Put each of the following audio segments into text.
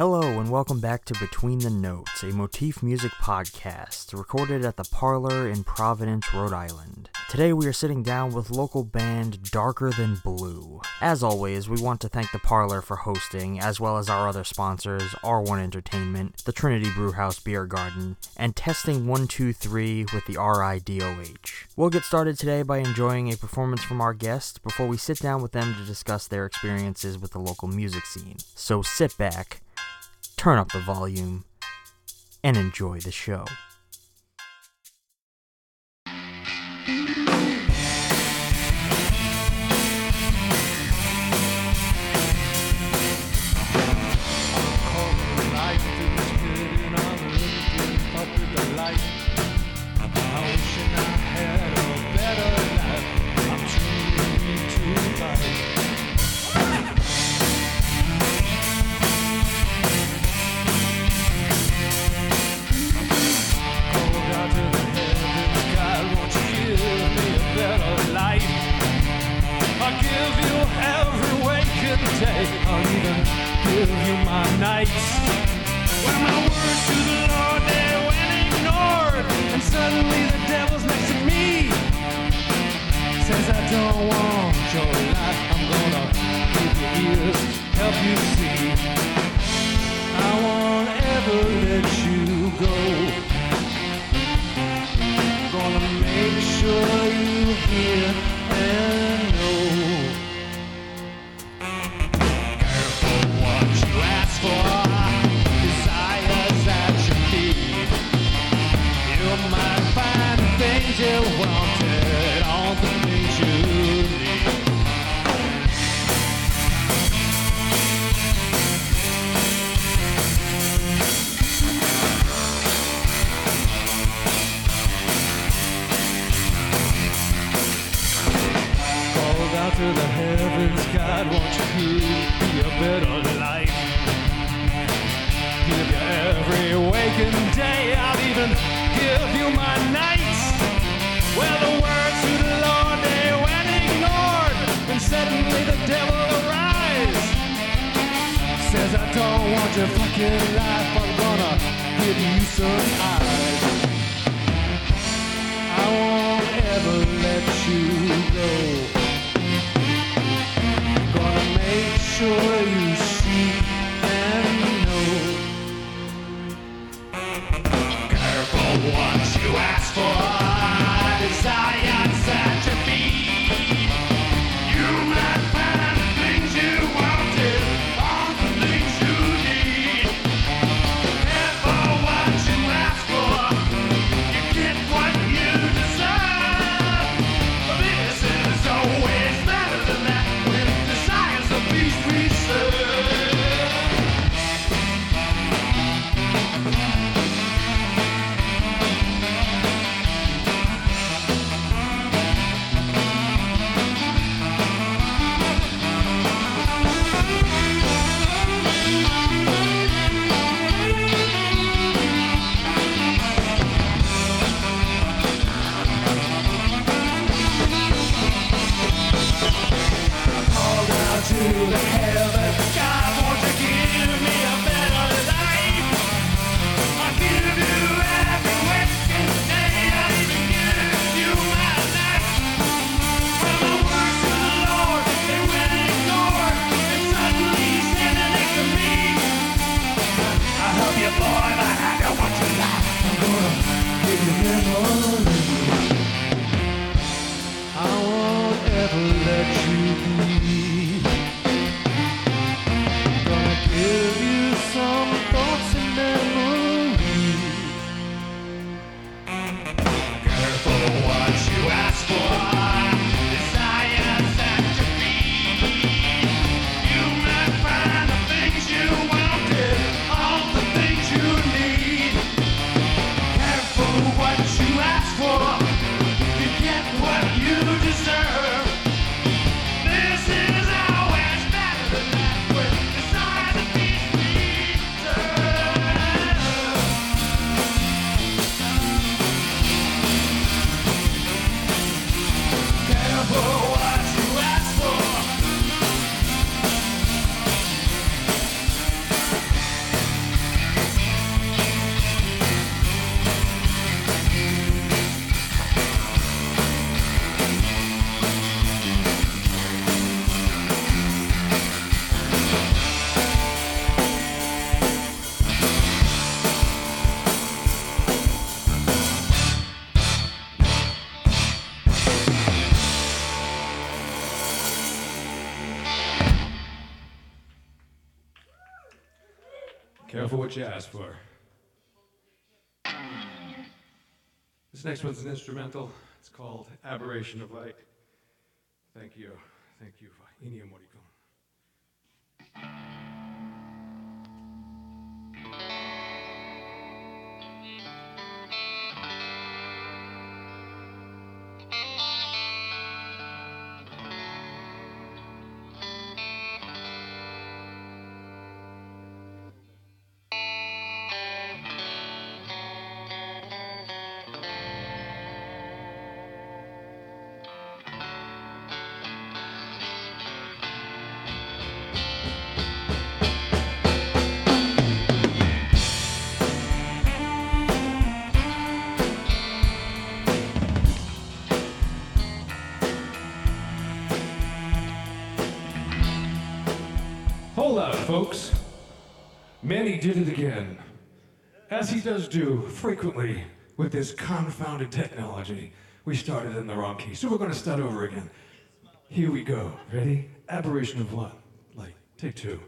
Hello, and welcome back to Between the Notes, a motif music podcast recorded at the Parlour in Providence, Rhode Island. Today we are sitting down with local band Darker Than Blue. As always, we want to thank the Parlour for hosting, as well as our other sponsors R1 Entertainment, the Trinity Brewhouse Beer Garden, and Testing 123 with the RIDOH. We'll get started today by enjoying a performance from our guests before we sit down with them to discuss their experiences with the local music scene. So sit back turn up the volume, and enjoy the show. I'll even give you my nights. sure. I won't ever let you Careful what you ask for. This next one's an instrumental. It's called Aberration of Light. Thank you. Thank you. Ennio Morricone. Manny did it again. As he does do frequently with this confounded technology. We started in the wrong key, so we're going to start over again. Here we go. Ready? Aberration of one. Like, take two.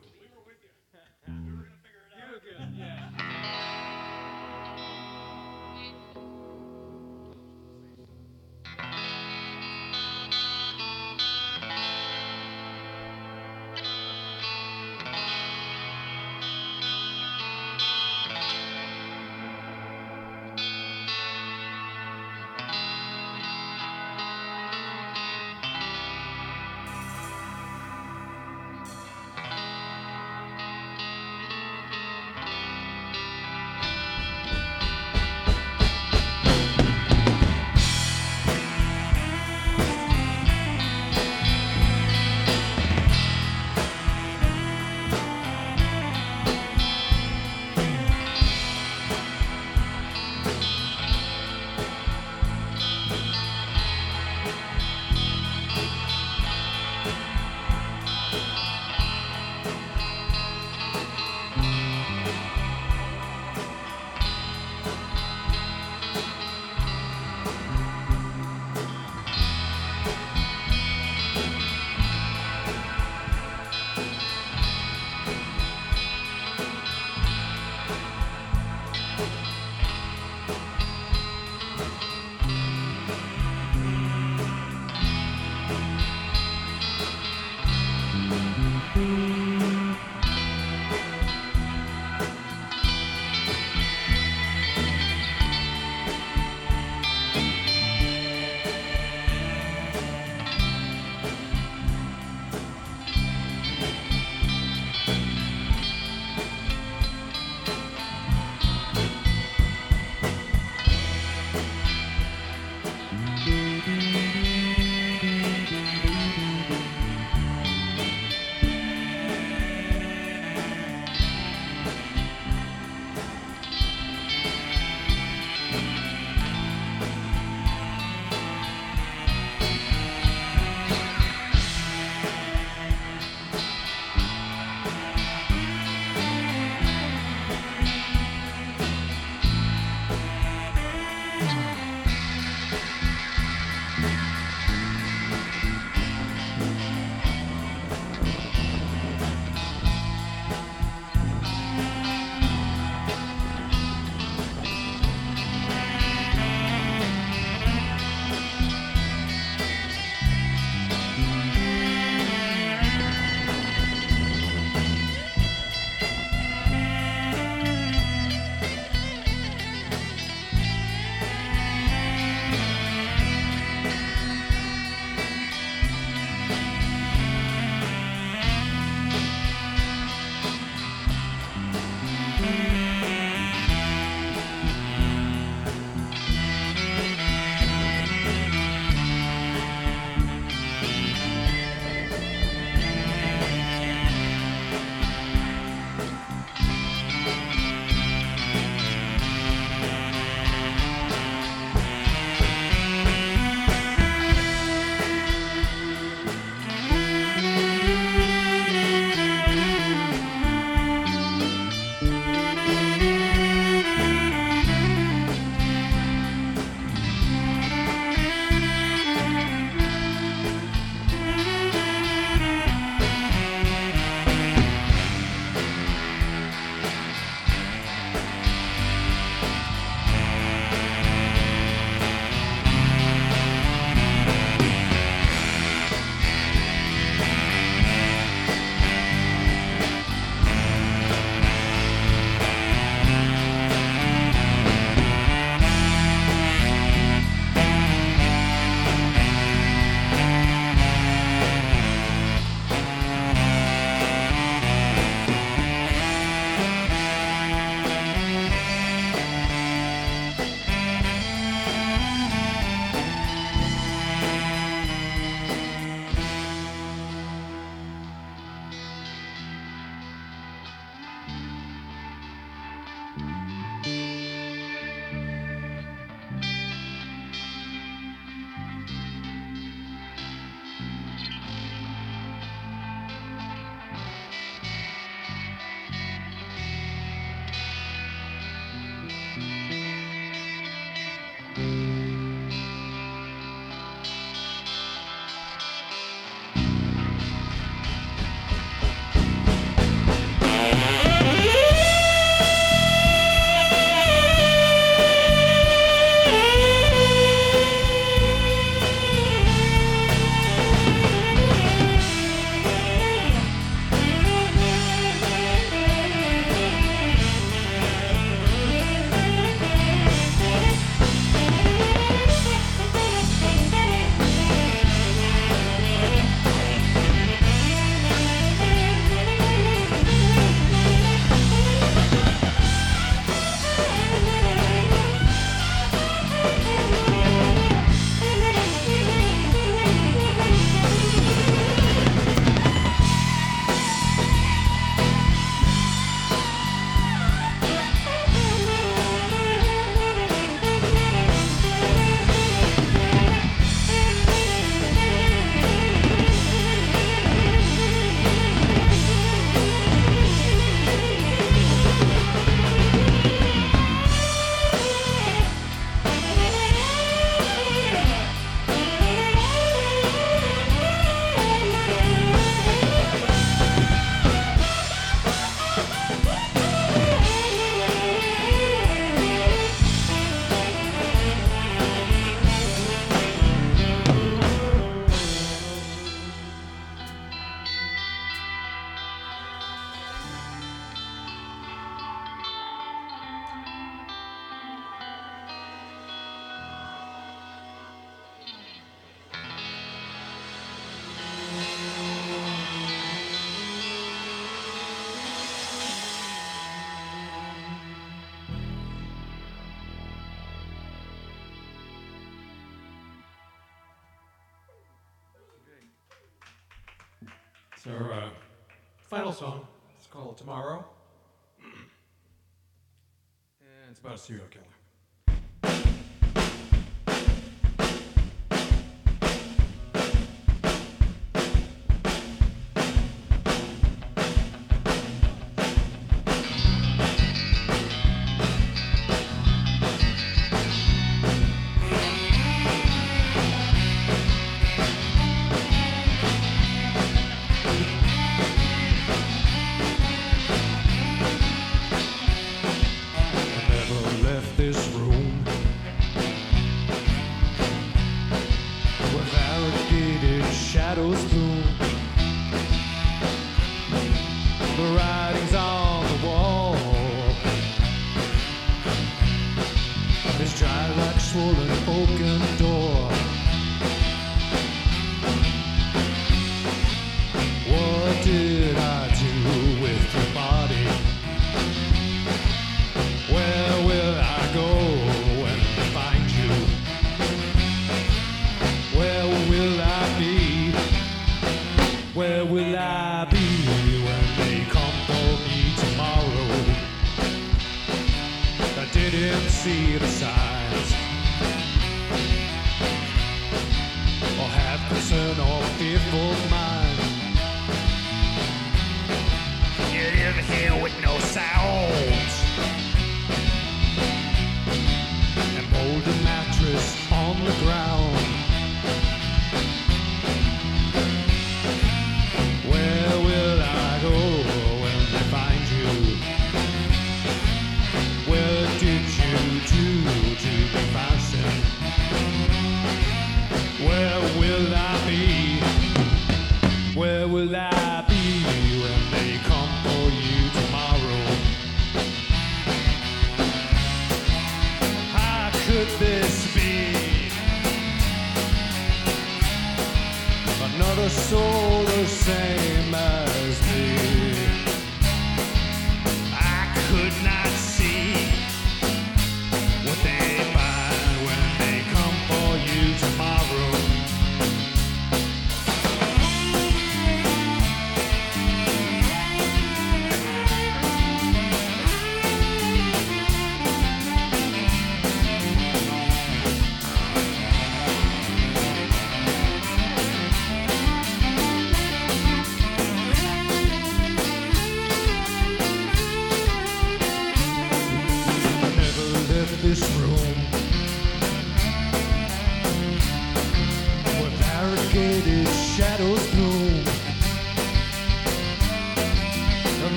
It's our uh, final song. It's called Tomorrow. And it's about a serial killer.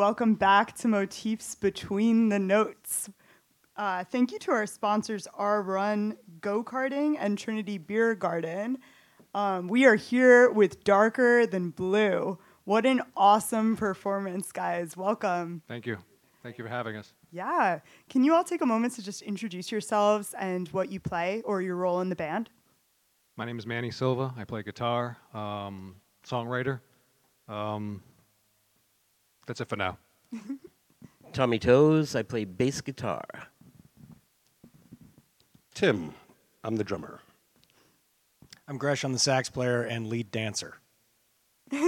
Welcome back to Motifs Between the Notes. Uh, thank you to our sponsors, R1 Go Karting and Trinity Beer Garden. Um, we are here with Darker Than Blue. What an awesome performance, guys. Welcome. Thank you. Thank you for having us. Yeah. Can you all take a moment to just introduce yourselves and what you play or your role in the band? My name is Manny Silva. I play guitar, um, songwriter. Um, that's it for now. Tommy Toes, I play bass guitar. Tim, I'm the drummer. I'm Gresh. I'm the sax player and lead dancer.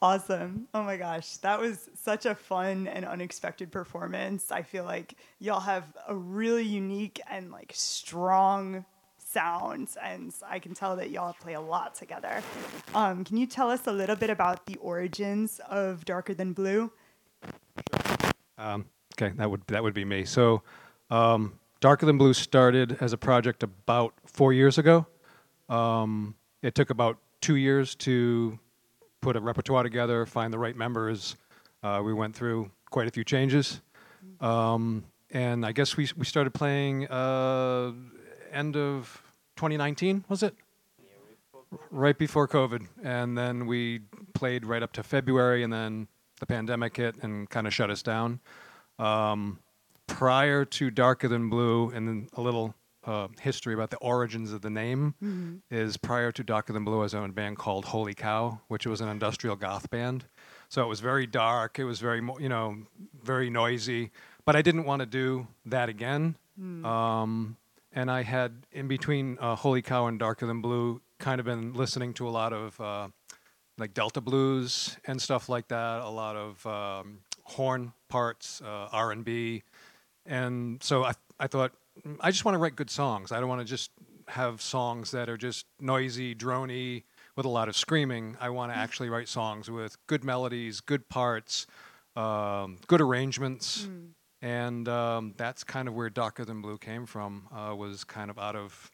Awesome. Oh my gosh. That was such a fun and unexpected performance. I feel like y'all have a really unique and like strong sounds, and I can tell that y'all play a lot together. Um, can you tell us a little bit about the origins of Darker Than Blue? Um, okay, that would that would be me. So, um, Darker Than Blue started as a project about four years ago. Um, it took about two years to put a repertoire together, find the right members. Uh, we went through quite a few changes, um, and I guess we we started playing uh, end of 2019. Was it? Right before COVID, and then we played right up to February, and then the pandemic hit and kind of shut us down. Um, prior to Darker Than Blue, and then a little uh, history about the origins of the name is prior to Darker Than Blue, I was in a band called Holy Cow, which was an industrial goth band. So it was very dark. It was very, you know, very noisy. But I didn't want to do that again. Um, and I had in between uh, Holy Cow and Darker Than Blue, kind of been listening to a lot of uh, like Delta blues and stuff like that. A lot of um, horn parts, uh, R and B, and so I I thought "Mm, I just want to write good songs. I don't want to just have songs that are just noisy, drony with a lot of screaming. I want to actually write songs with good melodies, good parts, um, good arrangements. And um, that's kind of where Darker Than Blue came from. Uh, was kind of out of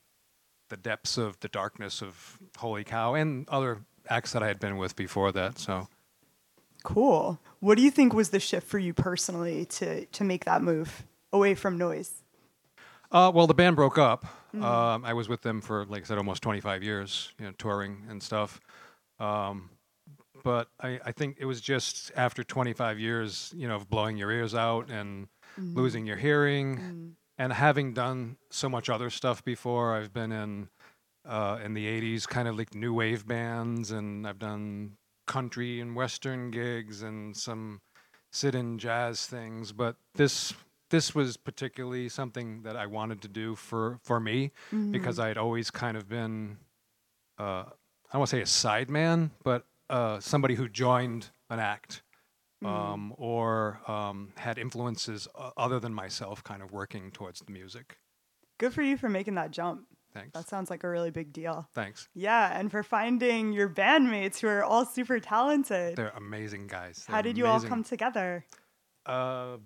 the depths of the darkness of Holy Cow and other acts that I had been with before that. So Cool. What do you think was the shift for you personally to to make that move away from noise? Uh, well, the band broke up. Um, I was with them for, like I said, almost 25 years, you know, touring and stuff. Um, but I, I think it was just after 25 years, you know, of blowing your ears out and losing your hearing, and having done so much other stuff before. I've been in uh, in the 80s, kind of like new wave bands, and I've done country and western gigs and some sit-in jazz things. But this this was particularly something that I wanted to do for for me because I had always kind of been uh, I don't want to say a side man, but uh, somebody who joined an act um, or um, had influences other than myself, kind of working towards the music. Good for you for making that jump. Thanks. That sounds like a really big deal. Thanks. Yeah, and for finding your bandmates who are all super talented. They're amazing guys. How They're did you all come together? Uh,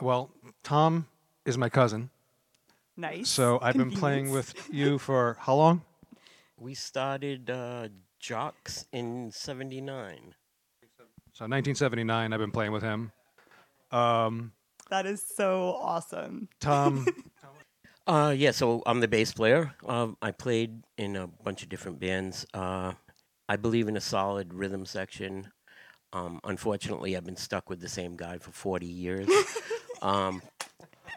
well, Tom is my cousin, Nice. so I've been playing with you for how long? We started uh, Jocks in 79. So 1979, I've been playing with him. Um, That is so awesome. Tom, Uh, yeah, so I'm the bass player. Um, I played in a bunch of different bands. Uh, I believe in a solid rhythm section. Um, unfortunately, I've been stuck with the same guy for 40 years. um,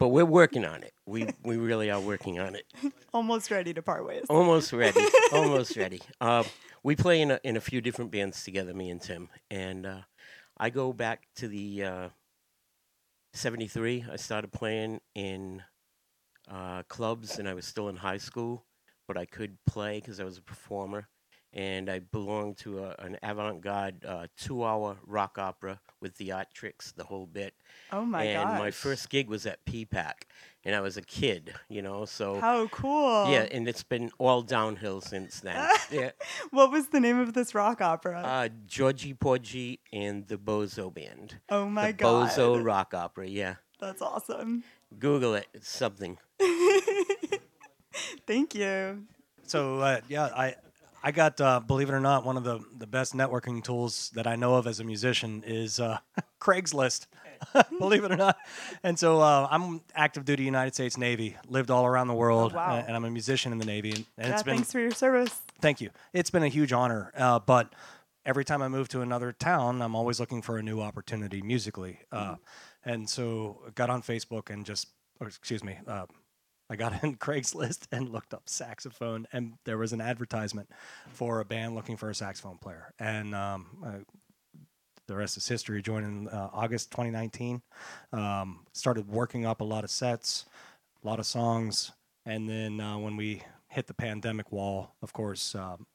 but we're working on it. We we really are working on it. Almost ready to part ways. Almost ready. Almost ready. Uh, we play in a, in a few different bands together, me and Tim. And uh, I go back to the uh, 73. I started playing in uh, clubs and I was still in high school, but I could play because I was a performer. And I belonged to a, an avant garde uh, two hour rock opera with the art tricks, the whole bit. Oh my god! and my first gig was at PPAC, and I was a kid, you know, so. How cool. Yeah, and it's been all downhill since then. yeah. What was the name of this rock opera? Uh, Georgie Porgy and the Bozo Band. oh my the god. Bozo Rock Opera, yeah. That's awesome. Google it. It's something. Thank you. So uh, yeah, I I got uh, believe it or not, one of the the best networking tools that I know of as a musician is uh, Craigslist. believe it or not, and so uh, I'm active duty United States Navy. Lived all around the world, wow. uh, and I'm a musician in the Navy. And, and Yeah, it's been thanks for your service. thank you. It's been a huge honor. Uh, but every time I move to another town, I'm always looking for a new opportunity musically. Uh, and so I got on Facebook and just, or excuse me, uh, I got in Craigslist and looked up saxophone, and there was an advertisement for a band looking for a saxophone player. And um, I, the rest is history. Joined in uh, August 2019. Um, started working up a lot of sets, a lot of songs, and then uh, when we hit the pandemic wall, of course, um,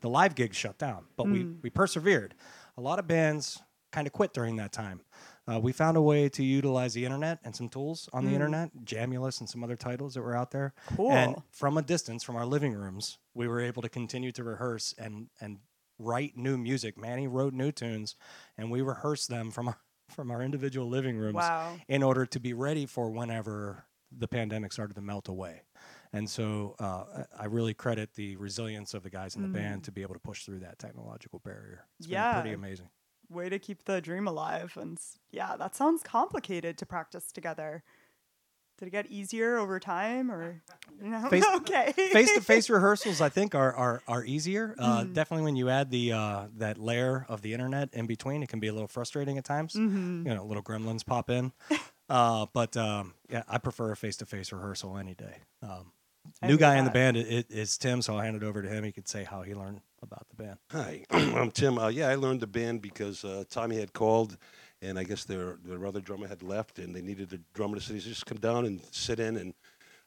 the live gigs shut down. But we we persevered. A lot of bands kind of quit during that time. Uh, we found a way to utilize the internet and some tools on Mm. the internet, Jamulus and some other titles that were out there. Cool. And from a distance, from our living rooms, we were able to continue to rehearse and and write new music. Manny wrote new tunes, and we rehearsed them from our from our individual living rooms Wow. in order to be ready for whenever the pandemic started to melt away. And so uh, I I really credit the resilience of the guys in the band to be able to push through that technological barrier. It's been Yeah. pretty amazing. Way to keep the dream alive. And yeah, that sounds complicated to practice together. Did it get easier over time or you know? Face- okay. face to face rehearsals, I think, are are, are easier. Uh, Mm-hmm. Definitely, when you add the uh, that layer of the internet in between, it can be a little frustrating at times. Mm-hmm. You know, little gremlins pop in. uh, but um, yeah, I prefer a face to face rehearsal any day. Um, new guy in the band i- i- is Tim, so I'll hand it over to him. He could say how he learned band. Hi, I'm Tim. Uh, yeah, I learned the band because uh, Tommy had called, and I guess their their other drummer had left, and they needed a drummer to sit. He said, just come down and sit in. And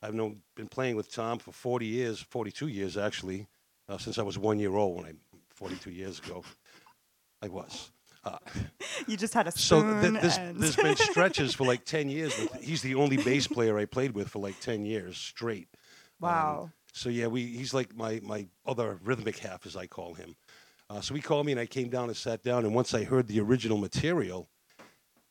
I've known been playing with Tom for 40 years, 42 years actually, uh, since I was one year old. When I 42 years ago, I was. Uh, you just had a so th- there's, and there's been stretches for like 10 years. With, he's the only bass player I played with for like 10 years straight. Um, wow. So yeah, we he's like my my other rhythmic half, as I call him. Uh, so he called me, and I came down and sat down. And once I heard the original material,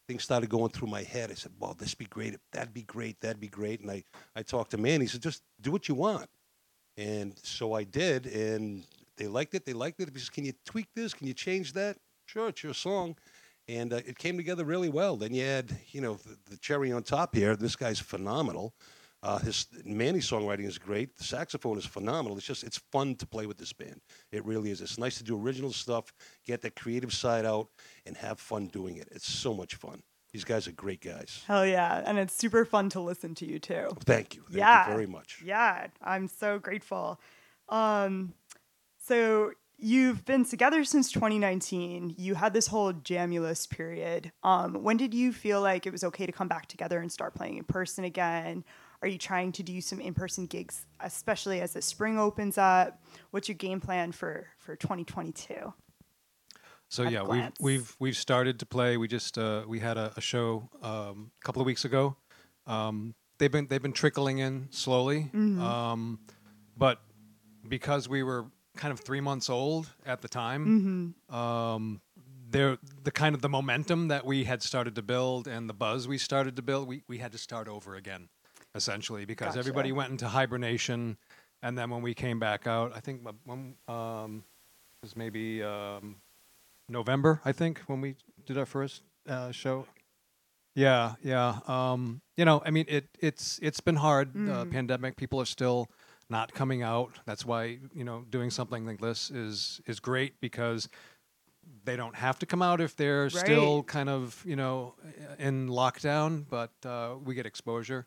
things started going through my head. I said, "Well, this be great. That'd be great. That'd be great." And I I talked to Manny. He said, "Just do what you want." And so I did, and they liked it. They liked it. He says, "Can you tweak this? Can you change that?" Sure, it's your song. And uh, it came together really well. Then you add, you know, the, the cherry on top here. This guy's phenomenal. Uh, his Manny's songwriting is great. The saxophone is phenomenal. It's just it's fun to play with this band. It really is. It's nice to do original stuff, get that creative side out, and have fun doing it. It's so much fun. These guys are great guys. Hell yeah. And it's super fun to listen to you too. Thank you. Thank yeah. you very much. Yeah, I'm so grateful. Um, so you've been together since 2019. You had this whole Jamulus period. Um, when did you feel like it was okay to come back together and start playing in person again? Are you trying to do some in-person gigs, especially as the spring opens up? What's your game plan for for 2022? So yeah, we've we've we've started to play. We just uh, we had a, a show um, a couple of weeks ago. Um, they've been they've been trickling in slowly, Mm-hmm. um, but because we were kind of three months old at the time, Mm-hmm. um, there the kind of the momentum that we had started to build and the buzz we started to build, we we had to start over again, essentially because Gotcha. everybody went into hibernation, and then when we came back out, I think uh, when um, it was maybe. Um, November, I think, when we did our first uh, show. Yeah, yeah. Um, you know, I mean, it it's it's been hard. Uh, pandemic. People are still not coming out. That's why you know doing something like this is is great because they don't have to come out if they're still kind of you know in lockdown. But uh, we get exposure.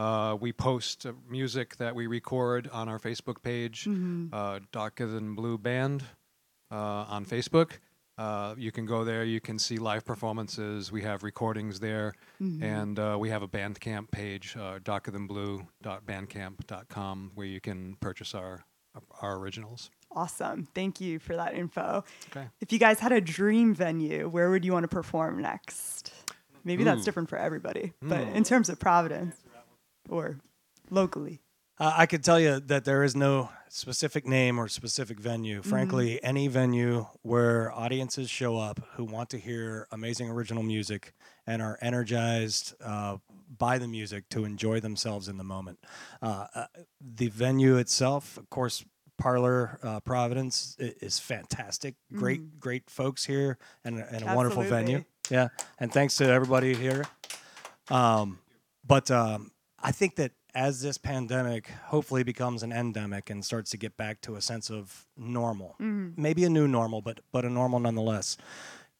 Uh, we post uh, music that we record on our Facebook page, uh, Darker Than Blue Band uh, on Facebook. Uh, you can go there. You can see live performances. We have recordings there, and uh, we have a Bandcamp page, uh, darkerthanblue.bandcamp.com, where you can purchase our our originals. Awesome. Thank you for that info. Okay. If you guys had a dream venue, where would you want to perform next? Maybe that's different for everybody, but in terms of Providence or locally. Uh, I could tell you that there is no specific name or specific venue. Frankly, any venue where audiences show up who want to hear amazing original music and are energized uh, by the music to enjoy themselves in the moment. Uh, uh, the venue itself, of course, Parlour uh, Providence is fantastic. Great, great folks here and, and a wonderful venue. Yeah, and thanks to everybody here. Um, but um, I think that as this pandemic hopefully becomes an endemic and starts to get back to a sense of normal, mm-hmm. maybe a new normal, but but a normal nonetheless,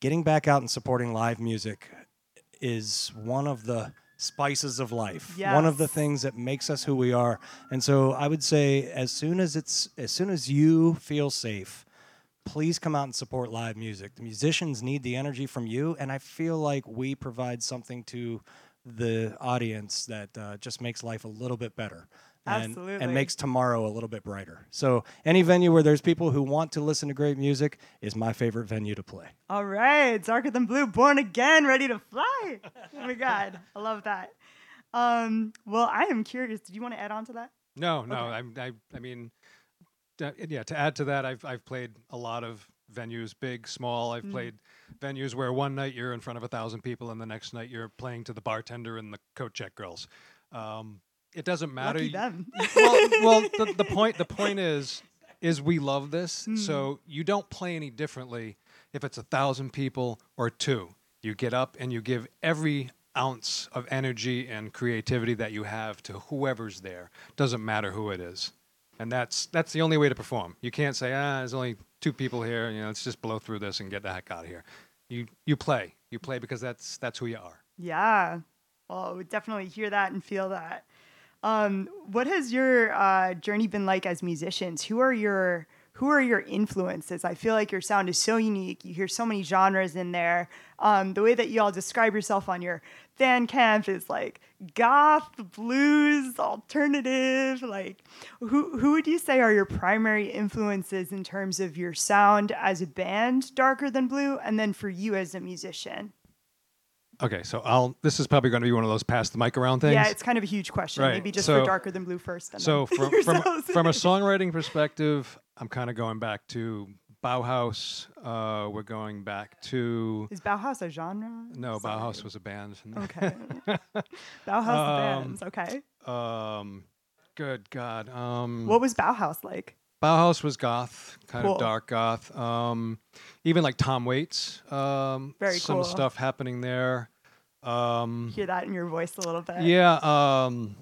getting back out and supporting live music is one of the spices of life. One of the things that makes us who we are. And so I would say as soon as it's as soon as you feel safe, please come out and support live music. The musicians need the energy from you, and I feel like we provide something to the audience that uh, just makes life a little bit better. and, Absolutely. and makes tomorrow a little bit brighter. So any venue where there's people who want to listen to great music is my favorite venue to play. All right, darker than blue, born again, ready to fly. oh my god, I love that. Um, well, I am curious. Did you want to add on to that? No, no. Okay. I'm, I, I mean, yeah. To add to that, I've I've played a lot of venues, big, small. Mm. I've played venues where one night you're in front of a thousand people, and the next night you're playing to the bartender and the coat check girls. Um, it doesn't matter. Lucky them. well, well, the, the point the point is is we love this, Hmm. so you don't play any differently if it's a thousand people or two. You get up and you give every ounce of energy and creativity that you have to whoever's there. Doesn't matter who it is, and that's that's the only way to perform. You can't say ah, there's only two people here. You know, let's just blow through this and get the heck out of here. You you play. You play because that's that's who you are. Yeah. Well, we definitely hear that and feel that. Um, what has your uh, journey been like as musicians? Who are your who are your influences? I feel like your sound is so unique. You hear so many genres in there. Um, the way that you all describe yourself on your Bandcamp is like goth, blues, alternative. Like, who who would you say are your primary influences in terms of your sound as a band, Darker Than Blue, and then for you as a musician? Okay, so I'll. This is probably going to be one of those pass the mic around things. Yeah, it's kind of a huge question. Right, Maybe just so- for darker than blue first. And So from from, from a songwriting perspective, I'm kind of going back to Bauhaus. Uh, we're going back to is Bauhaus a genre? no, Sorry. Bauhaus was a band. Okay. Bauhaus Um, bands. Okay. Um, good God. Um, What was Bauhaus like? Bauhaus was goth, kind Cool. of dark goth. Um, even like Tom Waits. Um, Very some cool. stuff happening there. Um, Hear that in your voice a little bit. Yeah, um,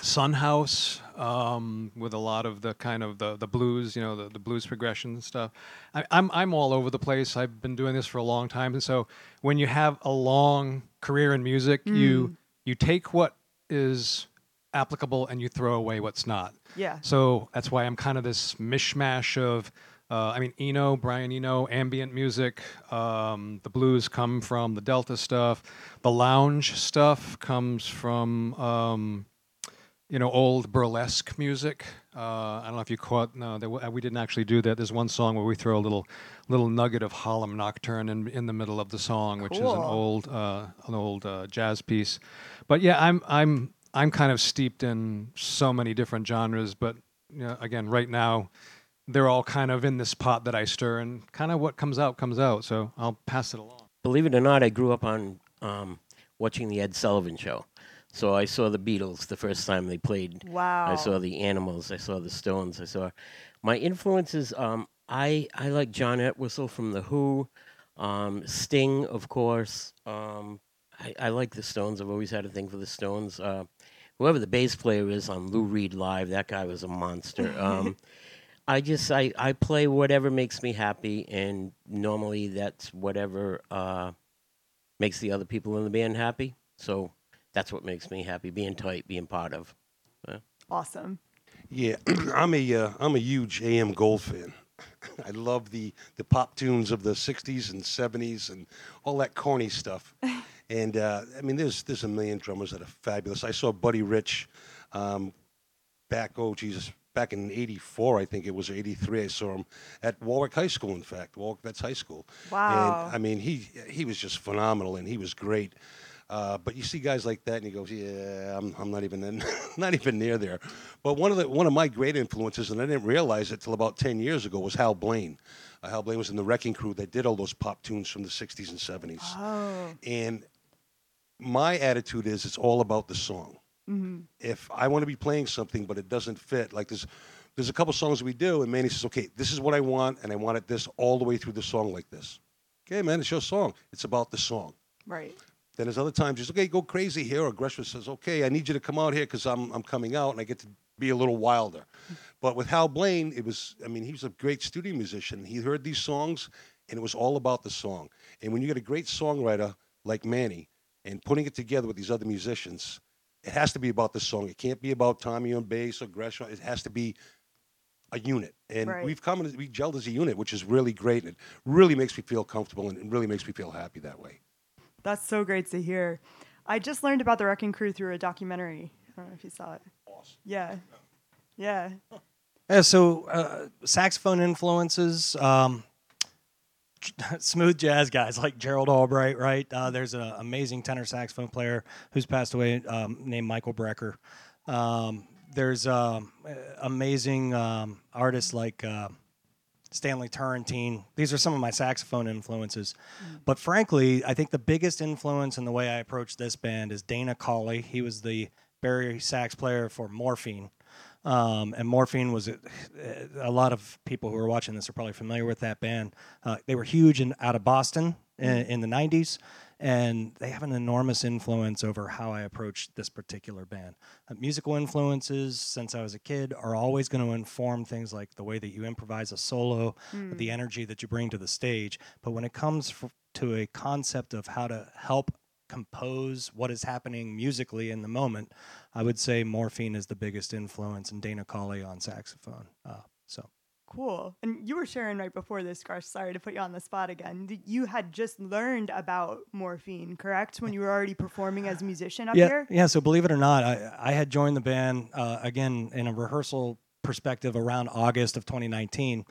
Son House um, with a lot of the kind of the, the blues, you know, the, the blues progression and stuff. I, I'm I'm all over the place. I've been doing this for a long time, and so when you have a long career in music, you you take what is applicable and you throw away what's not. Yeah. So that's why I'm kind of this mishmash of, uh, I mean, Eno, Brian Eno, ambient music. Um, the blues come from the Delta stuff. The lounge stuff comes from, um, you know, old burlesque music. Uh, I don't know if you caught. No, there, w- we didn't actually do that. There's one song where we throw a little, little nugget of Harlem Nocturne in in the middle of the song, which is an old, uh, an old uh, jazz piece. But yeah, I'm I'm I'm kind of steeped in so many different genres. But you know, again, right now, they're all kind of in this pot that I stir, and kind of what comes out comes out. So I'll pass it along. Believe it or not, I grew up on um, watching the Ed Sullivan Show. So I saw the Beatles the first time they played. Wow. I saw the Animals. I saw the Stones. I saw my influences. Um, I I like John Entwistle from the Who, um, Sting, of course. Um, I, I like the Stones. I've always had a thing for the Stones. Uh, whoever the bass player is on Lou Reed Live, that guy was a monster. Um, I just I, I play whatever makes me happy, and normally that's whatever uh, makes the other people in the band happy. So that's what makes me happy: being tight, being part of. Awesome. Yeah, I'm a uh, I'm a huge AM Gold fan. I love the the pop tunes of the '60s and '70s and all that corny stuff. and uh, I mean, there's there's a million drummers that are fabulous. I saw Buddy Rich um, back. Oh Jesus. Back in '84, I think it was '83. I saw him at Warwick High School. In fact, Warwick Vets High School. Wow. And I mean, he he was just phenomenal, and he was great. Uh, but you see guys like that, and he goes, "Yeah, I'm, I'm not even in, not even near there." But one of the one of my great influences, and I didn't realize it till about ten years ago, was Hal Blaine. Uh, Hal Blaine was in the Wrecking Crew that did all those pop tunes from the '60s and '70s. Oh. And my attitude is, it's all about the song. If I want to be playing something, but it doesn't fit, like there's there's a couple songs we do, and Manny says, "Okay, this is what I want, and I want it this all the way through the song like this." Okay, man, it's your song. It's about the song. Right. Then there's other times he's okay, go crazy here. Or Gresham says, okay, I need you to come out here because I'm I'm coming out and I get to be a little wilder. But with Hal Blaine, it was I mean he was a great studio musician. He heard these songs and it was all about the song. And when you get a great songwriter like Manny and putting it together with these other musicians, it has to be about the song. It can't be about Tommy on bass or Gresham. It has to be a unit. And Right. we've come and we gelled as a unit, which is really great. And it really makes me feel comfortable and it really makes me feel happy that way. That's so great to hear. I just learned about the Wrecking Crew through a documentary. I don't know if you saw it. boss. Yeah. Yeah. Yeah, so uh, saxophone influences, um, smooth jazz guys like Gerald Albright, right? Uh, there's an amazing tenor saxophone player who's passed away um, named Michael Brecker. Um, there's um, uh, amazing um, artists like uh, Stanley Turrentine. These are some of my saxophone influences. Mm. But frankly, I think the biggest influence in the way I approach this band is Dana Colley. He was the bari sax player for Morphine. Um, and Morphine was a, a lot of people who are watching this are probably familiar with that band. Uh, they were huge in, out of Boston in, in the 90s, and they have an enormous influence over how I approach this particular band. Uh, musical influences, since I was a kid, are always going to inform things like the way that you improvise a solo, the energy that you bring to the stage. But when it comes f- to a concept of how to help compose what is happening musically in the moment, I would say Morphine is the biggest influence, and Dana Colley on saxophone. Uh, so. Cool. And you were sharing right before this, Garth. Sorry to put you on the spot again. You had just learned about morphine, correct? When you were already performing as a musician up yeah, here? Yeah, so believe it or not, I, I had joined the band uh, again in a rehearsal perspective around August of 2019.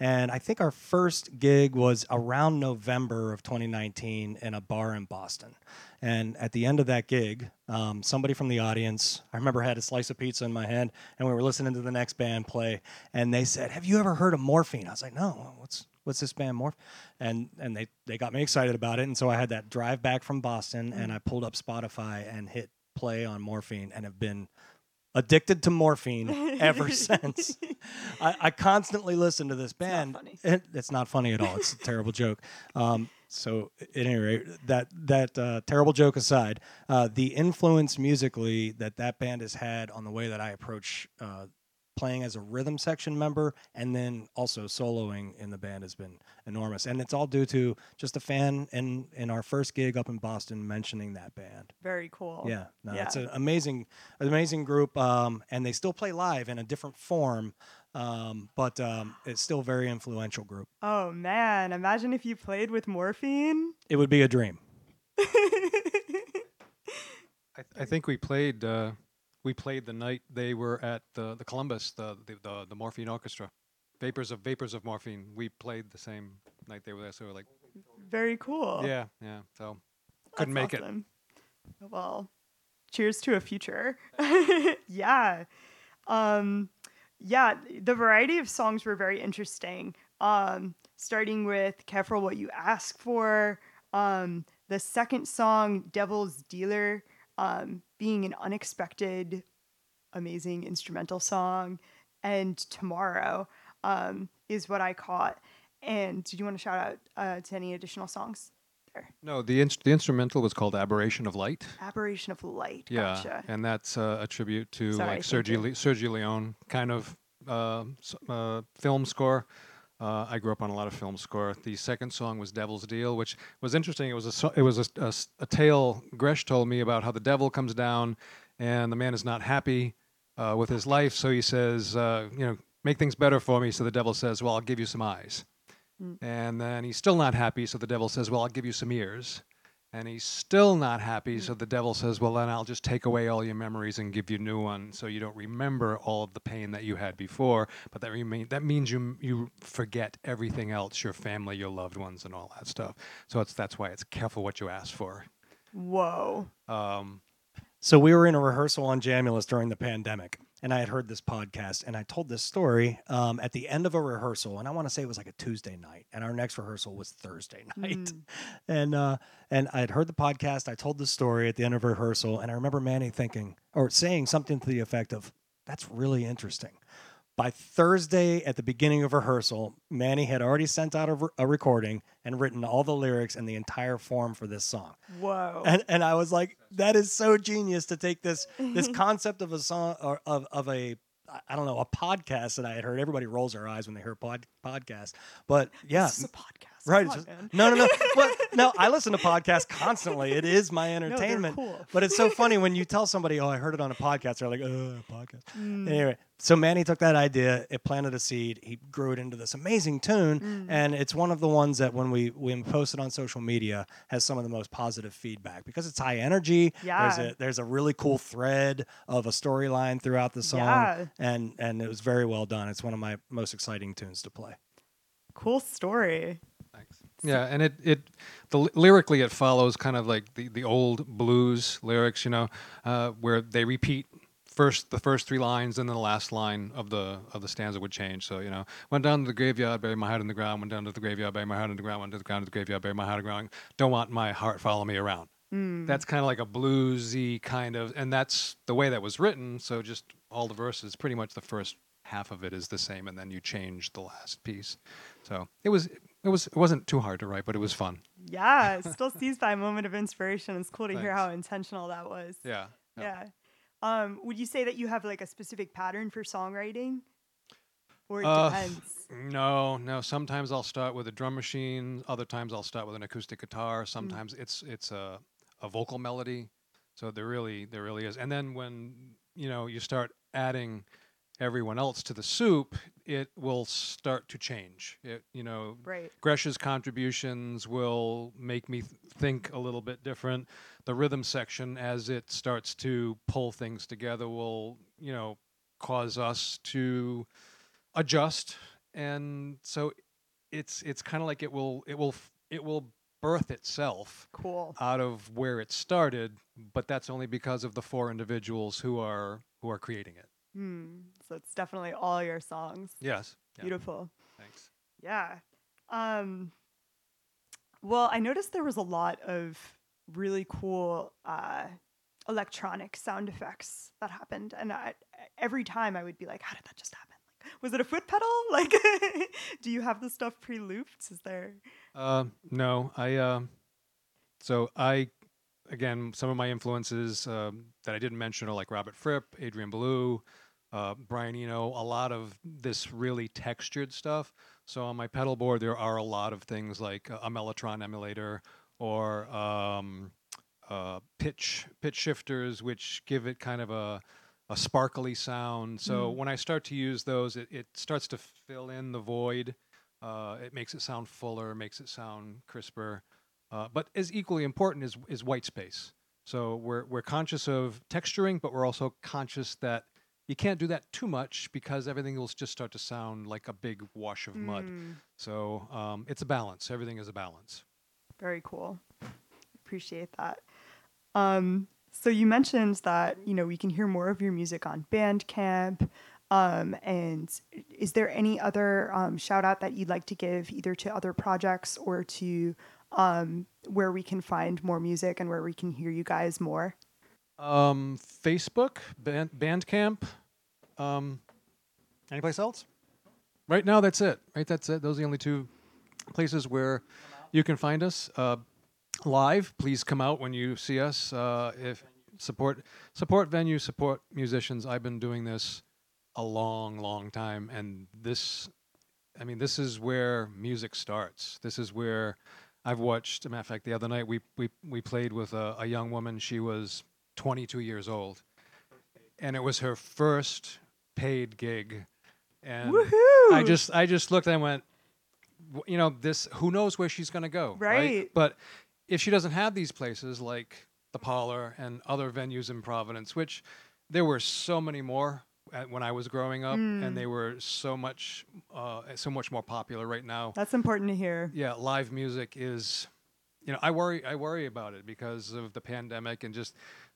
And I think our first gig was around November of 2019 in a bar in Boston. And at the end of that gig, um, somebody from the audience, I remember had a slice of pizza in my hand, and we were listening to the next band play, and they said, "Have you ever heard of Morphine?" I was like, "No, what's what's this band Morph?" And and they they got me excited about it, and so I had that drive back from Boston, and I pulled up Spotify and hit play on Morphine, and have been addicted to morphine ever since. I, I constantly listen to this band. funny. It- it's not funny at all. It's a terrible joke. Um, so, at any rate, that that uh, terrible joke aside, uh, the influence musically that that band has had on the way that I approach uh, playing as a rhythm section member and then also soloing in the band has been enormous. And it's all due to just a fan in in our first gig up in Boston mentioning that band. Very cool. Yeah, no, Yeah. it's an amazing, amazing group, um, and they still play live in a different form, um, but um, it's still a very influential group. Oh man, imagine if you played with morphine. It would be a dream. I, th- I think we played. Uh, we played the night they were at the the Columbus, the the, the, the Morphine Orchestra, Vapors of Vapors of Morphine. We played the same night they were there, so we're like, Very cool. yeah, yeah. So couldn't That's make awesome. Well, cheers to a future. yeah. Um, yeah, the variety of songs were very interesting. Um, starting with Careful What You Ask For. Um, the second song, Devil's Dealer, um, being an unexpected, amazing instrumental song. And Tomorrow um, is what I caught. And did you want to shout out uh, to any additional songs there? no, the inst- the instrumental was called Aberration of Light. Aberration of Light. Yeah, Gotcha. and that's uh, a tribute to Sorry, like Sergio. Le- Sergio Leone kind of uh, uh, film score. Uh, I grew up on a lot of film score. The second song was "Devil's Deal," which was interesting. It was a so- it was a, a a tale Gresh told me about how the devil comes down, and the man is not happy uh, with his life. So he says, uh, you know, make things better for me. So the devil says, well, I'll give you some eyes. And then he's still not happy. So the devil says, well, I'll give you some ears. And he's still not happy. So the devil says, well, then I'll just take away all your memories and give you new ones, so you don't remember all of the pain that you had before. But that remain that means you you forget everything else, your family, your loved ones, and all that stuff. So it's that's why it's careful what you ask for. Whoa. Um, So we were in a rehearsal on Jamulus during the pandemic, and I had heard this podcast, and I told this story um, at the end of a rehearsal, and I want to say it was like a Tuesday night, and our next rehearsal was Thursday night, and uh, and I had heard the podcast. I told the story at the end of rehearsal, and I remember Manny thinking or saying something to the effect of, "That's really interesting." By Thursday at the beginning of rehearsal, Manny had already sent out a, re- a recording and written all the lyrics and the entire form for this song Whoa. and and I was like, that is so genius to take this this concept of a song or of of a I- don't know a podcast that I had heard. Everybody rolls their eyes when they hear pod, podcast, but yeah, This is a podcast. Right. On, just- no, no, no. Well, no, I listen to podcasts constantly. It is my entertainment. cool. But it's so funny when you tell somebody, "Oh, I heard it on a podcast." They're like, "Oh, a podcast." Mm. Anyway, so Manny took that idea, it planted a seed, he grew it into this amazing tune, Mm. and it's one of the ones that when we we post it on social media has some of the most positive feedback because it's high energy. There's Yeah. a there's a really cool thread of a storyline throughout the song, Yeah. and and it was very well done. It's one of my most exciting tunes to play. Cool story. Yeah, and it it the lyrically it follows kind of like the the old blues lyrics, you know, uh, where they repeat first the first three lines and then the last line of the of the stanza would change. So you know, went down to the graveyard, buried my heart in the ground. Went down to the graveyard, buried my heart in the ground. Went to the ground to the graveyard, buried my heart in the ground. Don't want my heart follow me around. That's kind of like a bluesy kind of, and that's the way that was written. So just all the verses, pretty much the first half of it is the same, and then you change the last piece. So it was it was it wasn't too hard to write, but it was fun. Yeah, still seized by a moment of inspiration. It's cool to hear how intentional that was. Yeah. Yeah. Um, would you say that you have like a specific pattern for songwriting? Or it Uh, depends. No, no. Sometimes I'll start with a drum machine. Other times I'll start with an acoustic guitar. Sometimes it's it's a a vocal melody. So there really there really is. And then when you know you start adding everyone else to the soup, it will start to change. It you know Right. Gresh's contributions will make me th- think a little bit different. The rhythm section, as it starts to pull things together, will you know cause us to adjust, and so it's it's kind of like it will it will it will birth itself Cool. out of where it started, but that's only because of the four individuals who are who are creating it. Hmm. So it's definitely all your songs. Yes. Yeah. Beautiful. Thanks. Yeah. Um, well, I noticed there was a lot of really cool uh, electronic sound effects that happened, and I, every time I would be like, "How did that just happen? Like, was it a foot pedal? Like, do you have the stuff pre-looped? Is there?" Uh, no, I. um so I, again, some of my influences um, that I didn't mention are like Robert Fripp, Adrian Belew, uh, Brian Eno. A lot of this really textured stuff. So on my pedal board, there are a lot of things like a Mellotron emulator or um, uh, pitch pitch shifters, which give it kind of a a sparkly sound. So when I start to use those, it, it starts to fill in the void. Uh, it makes it sound fuller, makes it sound crisper. Uh, but as equally important is is white space. So we're we're conscious of texturing, but we're also conscious that you can't do that too much because everything will just start to sound like a big wash of mud. Mm, So um, it's a balance. Everything is a balance. very cool. Appreciate that. Um, so you mentioned that you know we can hear more of your music on Bandcamp. Um, and is there any other um, shout out that you'd like to give either to other projects or to um, where we can find more music and where we can hear you guys more? Um, Facebook, Band, Bandcamp. Um, anyplace else? Right now, that's it. Right, that's it. Those are the only two places where you can find us. Uh, live, please come out when you see us. Uh, if support support venue, support musicians. I've been doing this a long, long time, and this, I mean, this is where music starts. This is where I've watched. a matter of fact, the other night we we we played with a, a young woman. She was 22 years old, and it was her first paid gig. And I just I just looked and went, you know, this. Who knows where she's going to go, Right. But if she doesn't have these places like the Parlour and other venues in Providence, which there were so many more at, when I was growing up, Hmm. and they were so much uh, so much more popular right now That's important to hear. yeah, live music is, you know, I worry, I worry about it because of the pandemic and just,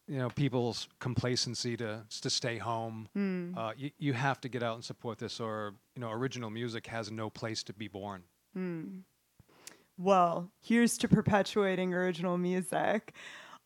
you know, people's complacency to to stay home. Uh, you, you have to get out and support this, or you know, original music has no place to be born. Well, here's to perpetuating original music.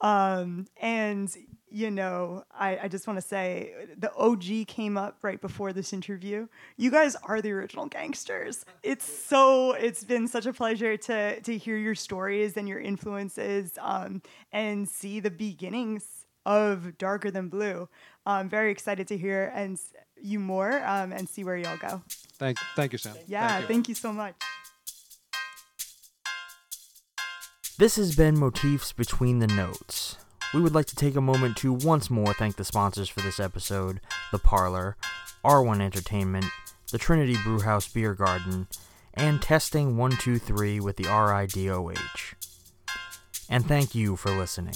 Um, and, you know, I, I just want to say the OG came up right before this interview. You guys are the original gangsters. It's so, it's been such a pleasure to, to hear your stories and your influences um, and see the beginnings of Darker Than Blue. I'm very excited to hear and you more um, and see where y'all go. Thank, thank you, Sam. Yeah, Thank you. thank you so much. This has been Motifs Between the Notes. We would like to take a moment to once more thank the sponsors for this episode The Parlour, R1 Entertainment, the Trinity Brewhouse Beer Garden, and Testing 123 with the RIDOH. And thank you for listening.